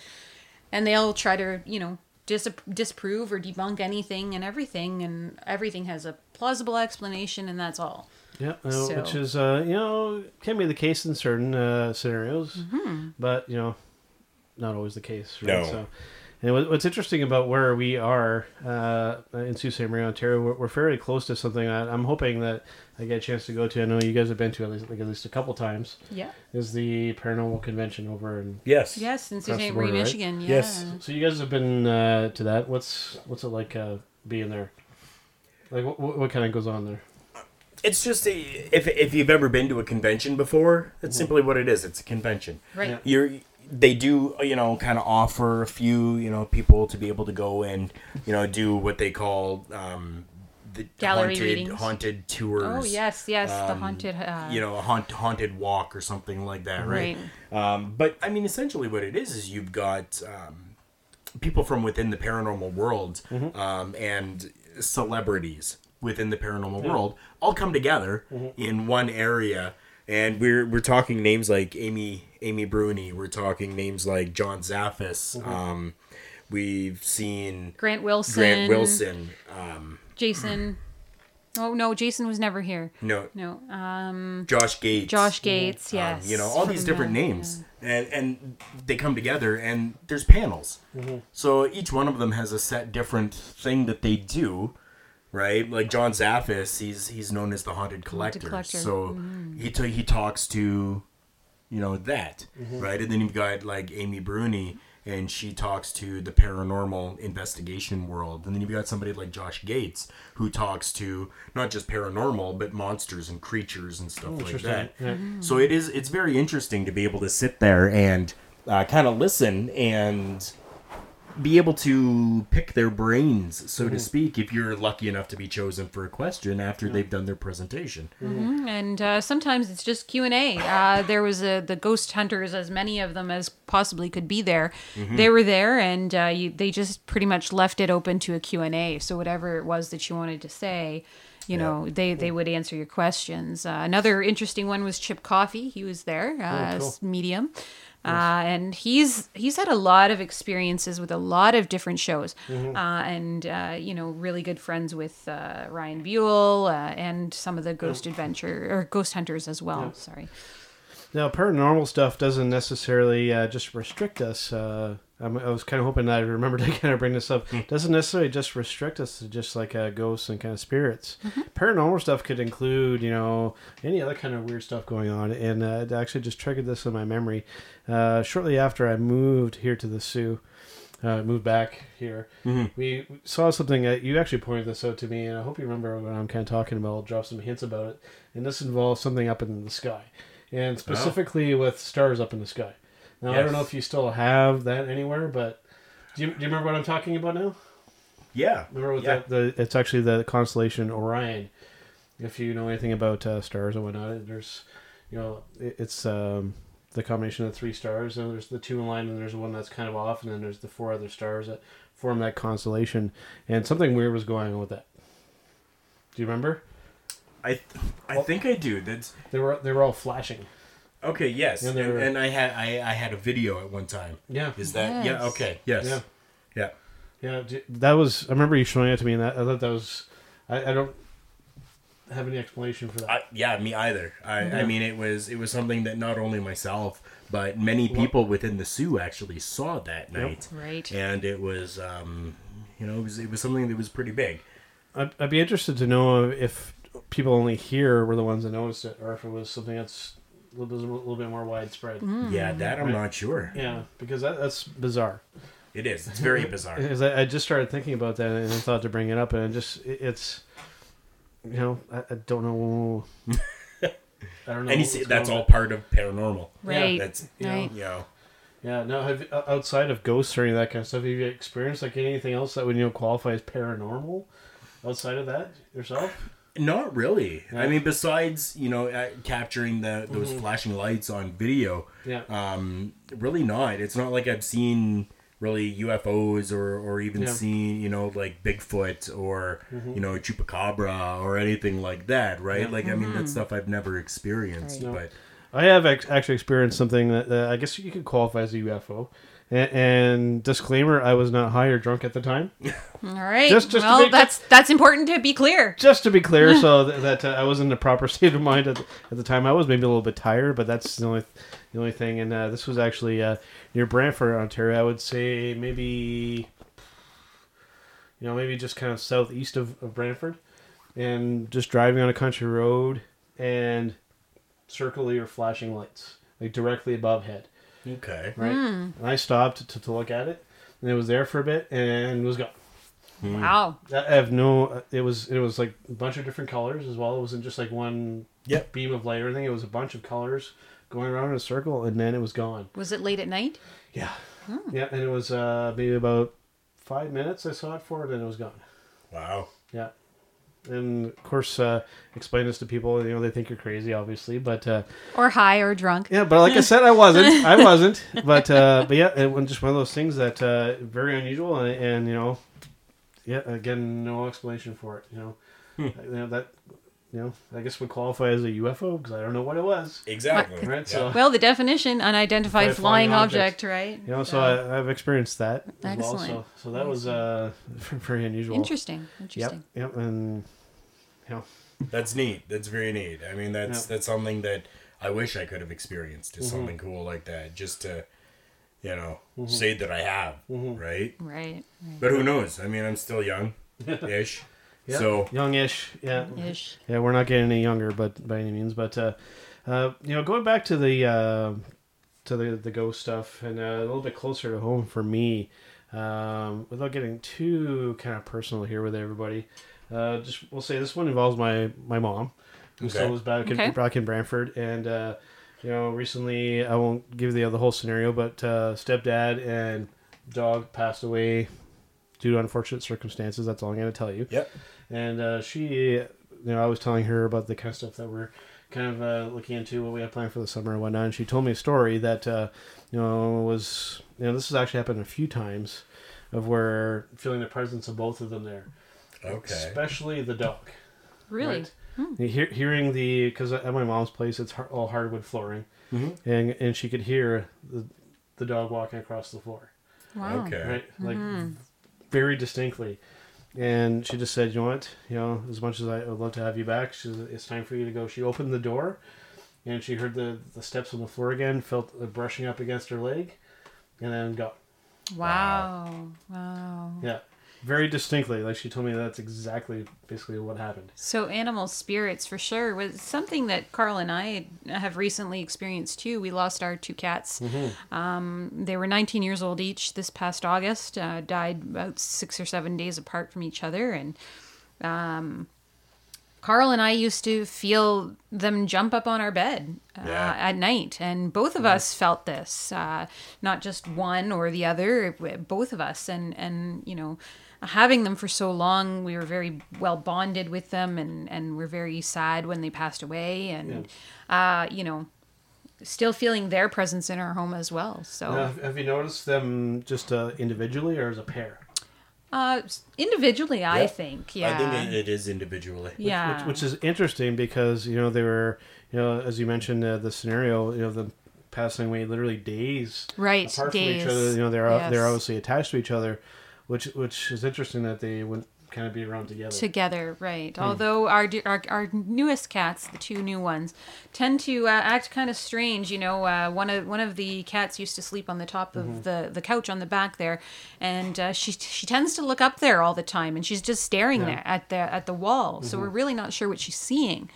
and they'll try to you know dis- disprove or debunk anything and everything and everything has a plausible explanation and that's all yeah, uh, So- which is uh, you know can be the case in certain uh, scenarios, Mm-hmm. but you know, not always the case. Right? No. So, and what's interesting about where we are uh, in Sault Ste. Marie, Ontario, we're, we're fairly close to something that I'm hoping that I get a chance to go to. I know you guys have been to at least like at least a couple times. yeah Is the paranormal convention over in Yes. yes in Across Sault Ste. Marie border, right? michigan yeah Yes. So you guys have been uh, to that. What's what's it like uh, being there? Like what, what, what kind of goes on there? It's just a, if if you've ever been to a convention before, it's simply what it is. It's a convention. right Yeah. You're they do you know kind of offer a few you know people to be able to go and you know do what they call um, the Gallery haunted readings. haunted tours. oh yes yes the um, haunted uh, You know, a haunt, haunted walk or something like that, right? Um, but I mean, essentially, what it is is you've got um, people from within the paranormal world um, and celebrities within the paranormal world all come together in one area. And we're we're talking names like Amy Amy Bruni. We're talking names like John Zaffis. Um, we've seen grant wilson Grant Wilson. Um, Jason. Oh no, Jason was never here. no, No, um, Josh Gates. Josh Gates. um, Yes, you know all these different names and and they come together and there's panels so each one of them has a set different thing that they do right? Like john zaffis he's he's known as the haunted collector, collector. so mm-hmm. he t- he talks to you know that mm-hmm. right? And then you've got like amy bruni and she talks to the paranormal investigation world. And then you've got somebody like josh gates who talks to not just paranormal but monsters and creatures and stuff oh, like that. Yeah. Mm-hmm. so it is it's very interesting to be able to sit there and uh, kind of listen and be able to pick their brains, so to speak, if you're lucky enough to be chosen for a question after they've done their presentation. and uh, sometimes it's just Q and A. Uh, there was a, the ghost hunters, as many of them as possibly could be there. They were there, and uh, you, they just pretty much left it open to a Q and A. So whatever it was that you wanted to say. You know, they, they would answer your questions. Uh, another interesting one was Chip Coffey. He was there, uh, cool. as medium. Uh, and he's he's had a lot of experiences with a lot of different shows, uh, and uh, you know, really good friends with uh, Ryan Buell uh, and some of the Ghost Adventure or Ghost Hunters as well. Sorry. Now, paranormal stuff doesn't necessarily uh, just restrict us. I'm, I was kind of hoping that I remembered to kind of bring this up. Doesn't necessarily just restrict us to just like uh, ghosts and kind of spirits. Paranormal stuff could include, you know, any other kind of weird stuff going on. And uh, it actually just triggered this in my memory. Uh, shortly after I moved here to the Soo, uh, moved back here, we saw something that you actually pointed this out to me, and I hope you remember what I'm kind of talking about. I'll drop some hints about it. And this involves something up in the sky, and specifically with stars up in the sky. Now I don't know if you still have that anywhere, but do you, do you remember what I'm talking about now? Yeah. Remember with yeah. the, the it's actually the constellation Orion. If you know anything about uh, stars and whatnot, there's you know it, it's um, the combination of three stars, and there's the two in line, and there's one that's kind of off, and then there's the four other stars that form that constellation. And something weird was going on with that. Do you remember? I, I think I do. That's They were they were all flashing. Okay. Yes, Yeah, and, and I had I, I had a video at one time. Yeah. Is that yeah? Okay. Yes. Yeah. Yeah. Yeah, that was. I remember you showing it to me, and that, I thought that was. I, I don't. have any explanation for that. I, yeah, me either. I, I mean, it was it was something that not only myself, but many people within the Soo actually saw that night. Right. And it was, um, you know, it was it was something that was pretty big. I'd, I'd be interested to know if people only here were the ones that noticed it, or if it was something that's a little, bit- a little bit more widespread. Mm. Yeah, that I'm Right. not sure. Yeah, because that, that's bizarre. It is. It's very bizarre. Because I, I just started thinking about that and I thought to bring it up, and it just it, it's, you know, I, I don't know. I don't know. And you what's see, that's all part of paranormal. Right. That's Right. you know. Yeah, now Have uh, outside of ghosts or any of that kind of stuff, have you experienced like anything else that would you know qualify as paranormal? Outside of that, yourself? Not really. I mean, besides you know uh, capturing the those Mm-hmm. flashing lights on video, Yeah. um, really not. It's not like I've seen really UFOs or or even Yeah. Mm-hmm. seen you know like Bigfoot or you know chupacabra or anything like that, right? Yeah. Like I mean, that's stuff I've never experienced. Right. But I have ex- actually experienced something that uh, I guess you could qualify as a UFO. And, disclaimer: I was not high or drunk at the time. All right. Just- just well, that's that's important to be clear. Just to be clear, so that, that uh, I was in the proper state of mind at, at the time. I was maybe a little bit tired, but that's the only the only thing. And uh, this was actually uh, near Brantford, Ontario. I would say maybe you know maybe just kind of southeast of, of Brantford, and just driving on a country road and circular or flashing lights like directly above head. Okay, Right, hmm. and I stopped to, to look at it, and it was there for a bit and it was gone. Hmm. Wow. I have no. Uh, it was it was like a bunch of different colors as well. It wasn't just like one Yep. beam of light or anything. It was a bunch of colors going around in a circle, and then it was gone. Was it late at night? Yeah, hmm. yeah, and it was uh, maybe about five minutes. I saw it for, and then it was gone. wow. Yeah, and of course, uh, explain this to people. You know, they think you're crazy, obviously, but uh, Or high or drunk? yeah, but like I said, I wasn't. I wasn't. But uh, but yeah, it was just one of those things that uh, very unusual, and, and you know, yeah, again, no explanation for it. You know, you know that you know, I guess would qualify as a UFO because I don't know what it was. Exactly. Right, so- Well, the definition unidentified flying, flying object, object. right? You know, so Yeah. I, I've experienced that as well. Excellent. So, so that was uh, very unusual. interesting. Yep, Interesting. yep, Yep. and you know, That's neat. That's very neat. I mean, that's Yeah. Mm-hmm. that's something that I wish I could have experienced. Is something cool like that, just to, you know, Mm-hmm. say that I have, right? Right. right. But who knows? I mean, I'm still young, ish. yeah, So youngish, yeah, Ish. Yeah, we're not getting any younger, but by any means. But uh, uh, you know, going back to the uh, to the the ghost stuff, and uh, a little bit closer to home for me, um, without getting too kind of personal here with everybody. Uh, just we'll say this one involves my my mom, who Okay. still lives back in Okay. back in Brantford, and uh, you know, recently I won't give the the whole scenario, but uh, stepdad and dog passed away due to unfortunate circumstances. That's all I'm going to tell you yep. And uh, she, you know, I was telling her about the kind of stuff that we're kind of uh, looking into, what we have planned for the summer and whatnot. And she told me a story that, uh, you know, was, you know, this has actually happened a few times of where feeling the presence of both of them there, Okay. especially the dog. Really? right? You hear, hearing the, because at my mom's place, it's har- all hardwood flooring, Mhm. and and she could hear the, the dog walking across the floor Wow. Okay. right? Like very distinctly. And she just said, "You know what? You know, as much as I would love to have you back, she it's time for you to go." She opened the door, and she heard the the steps on the floor again, felt the brushing up against her leg, and then got Wow. Wow. yeah, very distinctly. Like she told me that's exactly basically what happened. So animal spirits for sure was something that Karl and I have recently experienced too. We lost our two cats. Um, they were 19 years old each this past August. Uh, died about six or seven days apart from each other, and um, Karl and I used to feel them jump up on our bed uh, Yeah. at night, and both of us felt this. Uh, not just one or the other, both of us, and and you know, having them for so long, we were very well bonded with them, and and we're very sad when they passed away, and uh, you know, still feeling their presence in our home as well. So. Now, have, have you noticed them just uh, individually or as a pair? Uh, individually, I think, yeah, I think it, it is individually. yeah, which, which is interesting because you know they were you know as you mentioned uh, the scenario you know them passing away literally days right. apart days. from each other. You know, they're they're obviously attached to each other, which which is interesting that they went kind of be around together. together, right? Although our, our our newest cats, the two new ones, tend to uh, act kind of strange. You know, uh, one of one of the cats used to sleep on the top of the, the couch on the back there, and uh, she she tends to look up there all the time, and she's just staring there at the at the wall. So we're really not sure what she's seeing.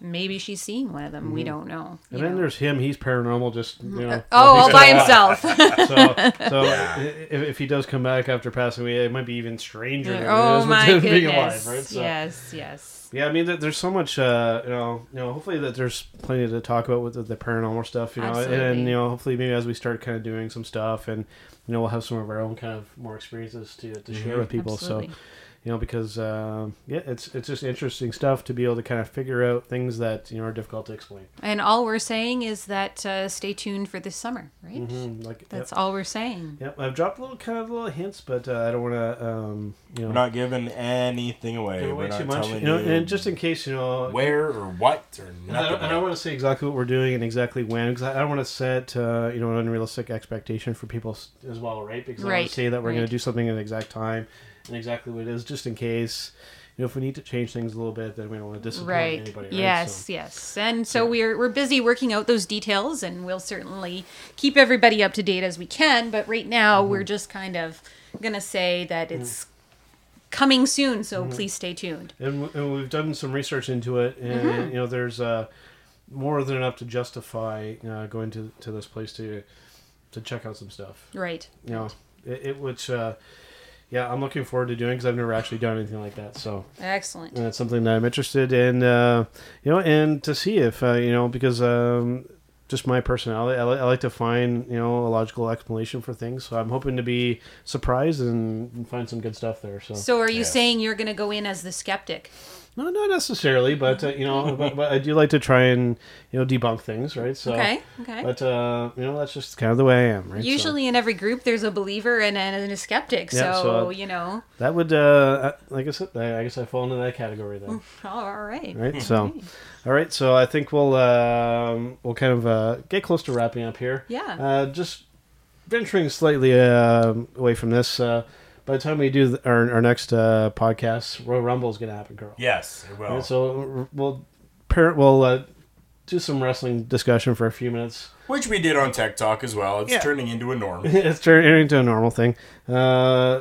Maybe she's seeing one of them. We don't know. you and then know. there's him. He's paranormal, just you know. Oh, all by himself. So, so if, if he does come back after passing away, it might be even stranger. Than it oh is with my him goodness! being alive, right? So, Yes, yes. Yeah, I mean, there's so much, uh, you know, you know. Hopefully, that there's plenty to talk about with the, the paranormal stuff, you know, and, you know, hopefully, maybe as we start kind of doing some stuff, and you know, we'll have some of our own kind of more experiences to to share with people. Absolutely. So, you know, because um, yeah, it's it's just interesting stuff to be able to kind of figure out things that you know are difficult to explain. And all we're saying is that uh, stay tuned for this summer, right? Mm, Like, That's yep. all we're saying. Yep, I've dropped a little kind of little hints, but uh, I don't want to, um, you know, We're not giving anything away. give We're away not too much. telling You know, and just in case, you know, where or what or And I don't, I don't want to say exactly what we're doing and exactly when, because I don't want to set uh, you know an unrealistic expectation for people as well, right? Because I want to say that we're going to do something at the exact time and exactly what it is, just in case. You know, if we need to change things a little bit, then we don't want to disappoint Right. anybody. Right? Yes, So, yes. And so we're we're busy working out those details and we'll certainly keep everybody up to date as we can, but right now Mm-hmm. we're just kind of to say that it's coming soon, so Mm-hmm. please stay tuned. and, w- and we've done some research into it, and Mm-hmm. you know, there's uh, more than enough to justify uh, going to to this place to to check out some stuff. Right. You know, it, it which. Uh, yeah, I'm looking forward to doing because I've never actually done anything like that. So, Excellent. and it's something that I'm interested in, uh, you know, and to see if uh, you know because um, just my personality, I, li- I like to find you know a logical explanation for things. So I'm hoping to be surprised and, and find some good stuff there. So, So are you Yes. saying you're going to go in as the skeptic? No, not necessarily, but uh, you know, but, but I do like to try and you know debunk things, right? So, Okay. Okay. but uh, you know, that's just kind of the way I am, right? So Usually in every group there's a believer and, and a skeptic. Yeah, so, so, uh, you know. that would, uh, like I said, I I guess I fall into that category then. All right. right so all right so i think we'll um, we'll kind of uh, get close to wrapping up here Yeah. uh, just venturing slightly um away from this uh, by the time we do our, our next uh, podcast royal rumble is going to happen karl Yes, it will. Right, so we'll parent we'll uh, do some wrestling discussion for a few minutes Which we did on Tech Talk as well. It's Yeah. turning into a norm. it's turning into a normal thing uh,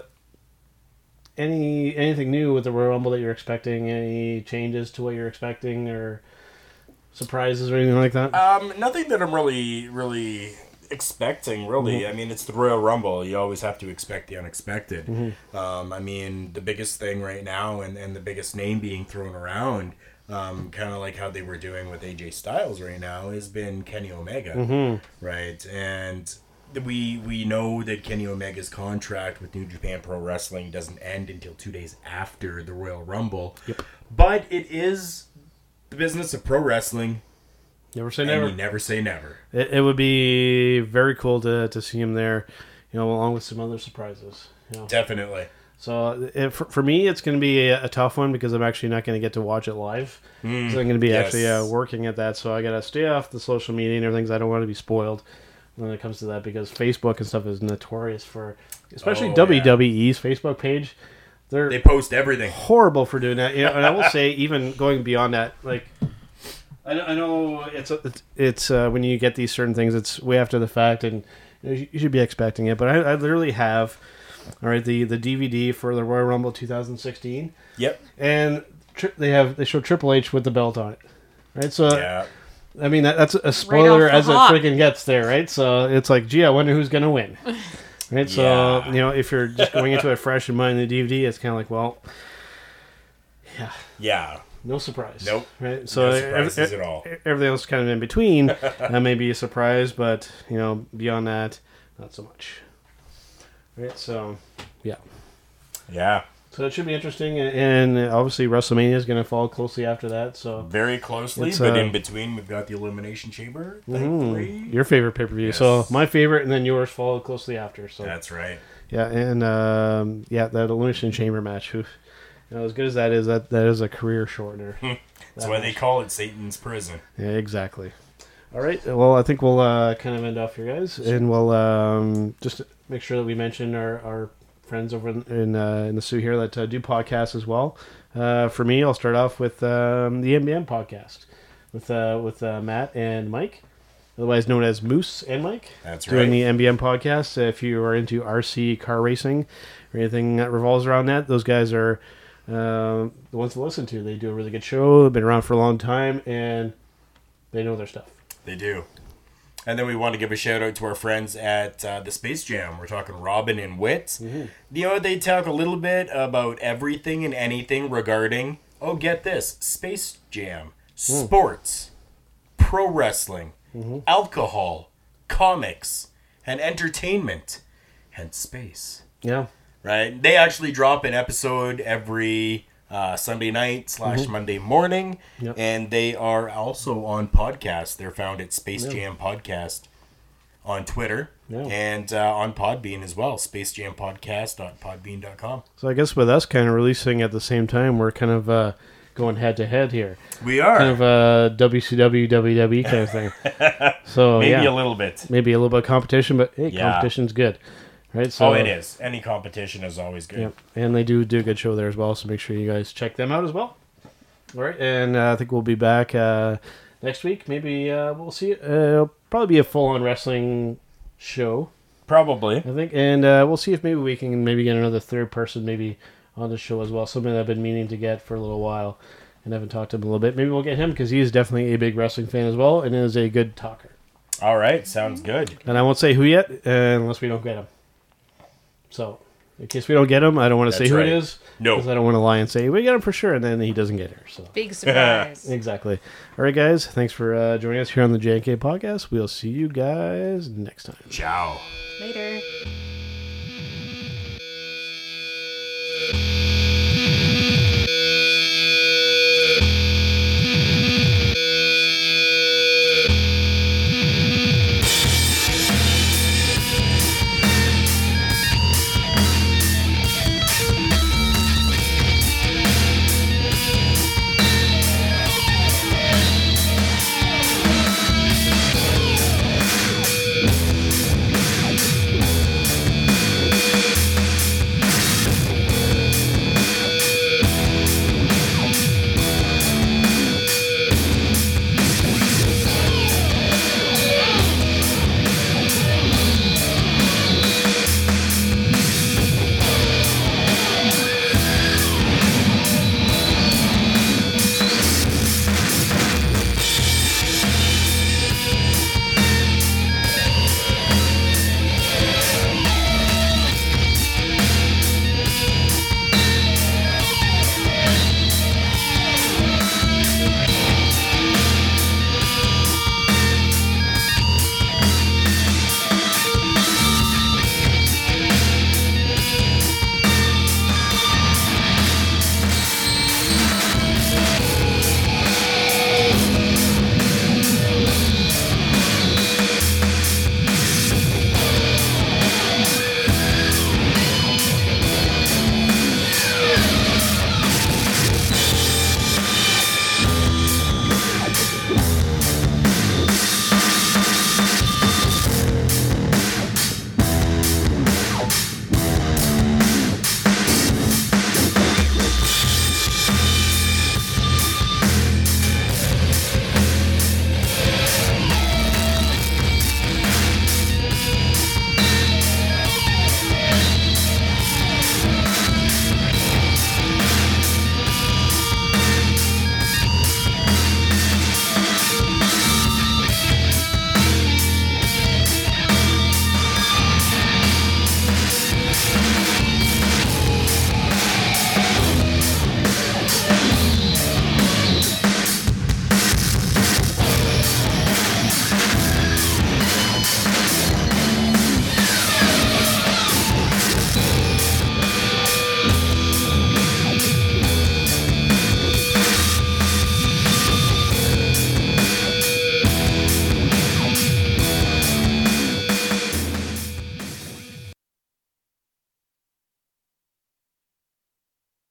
any anything new with the royal rumble that you're expecting any changes to what you're expecting or surprises or anything like that Um, nothing that I'm really, really expecting. Really, Mm-hmm. I mean, it's the Royal Rumble. You always have to expect the unexpected. Mm-hmm. Um, I mean, the biggest thing right now, and, and the biggest name being thrown around, um, kind of like how they were doing with AJ Styles right now, has been Kenny Omega, Mm-hmm. right? And we we know that Kenny Omega's contract with New Japan Pro Wrestling doesn't end until two days after the Royal Rumble. Yep. But it is the business of pro wrestling, Never say and never. you never say never. It, it would be very cool to, to see him there, you know, along with some other surprises. You know, Definitely. so it, for, for me, it's going to be a, a tough one because I'm actually not going to get to watch it live. so I'm going to be yes. actually uh, working at that. So I got to stay off the social media and everything. I don't want to be spoiled when it comes to that because Facebook and stuff is notorious for, especially Oh, yeah. WWE's Facebook page. They're They post everything. horrible for doing that. You know, and I will say, even going beyond that, like I know, I know it's it's, it's uh, when you get these certain things, it's way after the fact, and you, know, you should be expecting it. But I, I literally have, all right, the the DVD for the Royal Rumble 2016, Yep. and tri- they have they show Triple H with the belt on it, right? So Yeah. I mean that, that's a spoiler the as it hop. freaking gets there, right? So it's like, gee, I wonder who's gonna win. Right, so Yeah. you know, if you're just going into it fresh in mind, the DVD, it's kind of like, well, yeah, Yeah. No surprise. Nope. Right. So No surprises ev- at all. Everything else kind of in between. that may be a surprise, but you know, beyond that, not so much. Right. So, yeah. Yeah. So it should be interesting, and obviously WrestleMania is going to follow closely after that. So, Very closely, but uh, in between, we've got the Elimination Chamber. mm, Thankfully. your favorite pay per view. So my favorite, and then yours follow closely after. So That's right. yeah, and um, yeah, that Elimination Chamber match. Who, you know, as good as that is, that that is a career shortener. That's why they call it Satan's prison. Yeah, exactly. All right. Well, I think we'll uh, kind of end off here, guys, and we'll um, just make sure that we mention our, our friends over in in, uh, in the Soo here that uh, do podcasts as well. Uh, for me, I'll start off with um, the MBM podcast with uh, with uh, Matt and Mike, otherwise known as Moose and Mike. That's doing right. the MBM podcast. If you are into RC car racing or anything that revolves around that, those guys are uh, the ones to listen to. They do a really good show. They've been around for a long time and they know their stuff. They do. And then we want to give a shout out to our friends at uh, the Space Jam. We're talking Robin and Wit. You know, they talk a little bit about everything and anything regarding, oh, get this Space Jam, sports, pro wrestling, alcohol, comics, and entertainment, and space. Yeah. Right? They actually drop an episode every uh, Sunday night slash Monday morning, Yep. and they are also on podcast. They're found at Space Jam Podcast on Twitter Yeah. and uh, on Podbean as well. Space Jam spacejampodcast.podbean.com. So I guess with us kind of releasing at the same time, we're kind of uh, going head to head here. We are Kind of a WCW, WWE kind of thing. So maybe yeah, a little bit. maybe a little bit of competition, but hey, Yeah. competition's good. Right? So, oh, it is. Any competition is always good. Yep. And they do do a good show there as well, so make sure you guys check them out as well. All right, and uh, I think we'll be back uh, next week. Maybe uh, we'll see. Uh, it'll probably be a full-on wrestling show, Probably. I think, and uh, we'll see if maybe we can maybe get another third person maybe on the show as well. Something that I've been meaning to get for a little while, and I haven't talked to him a little bit. Maybe we'll get him because he is definitely a big wrestling fan as well, and is a good talker. All right. Sounds good. And I won't say who yet, uh, unless we don't get him. So, in case we don't get him, I don't want to say That's who right. it is. No. Because I don't want to lie and say, we got him for sure, and then he doesn't get here. So, Big surprise. exactly. All right, guys. Thanks for uh, joining us here on the JNK podcast. We'll see you guys next time. Ciao. Later.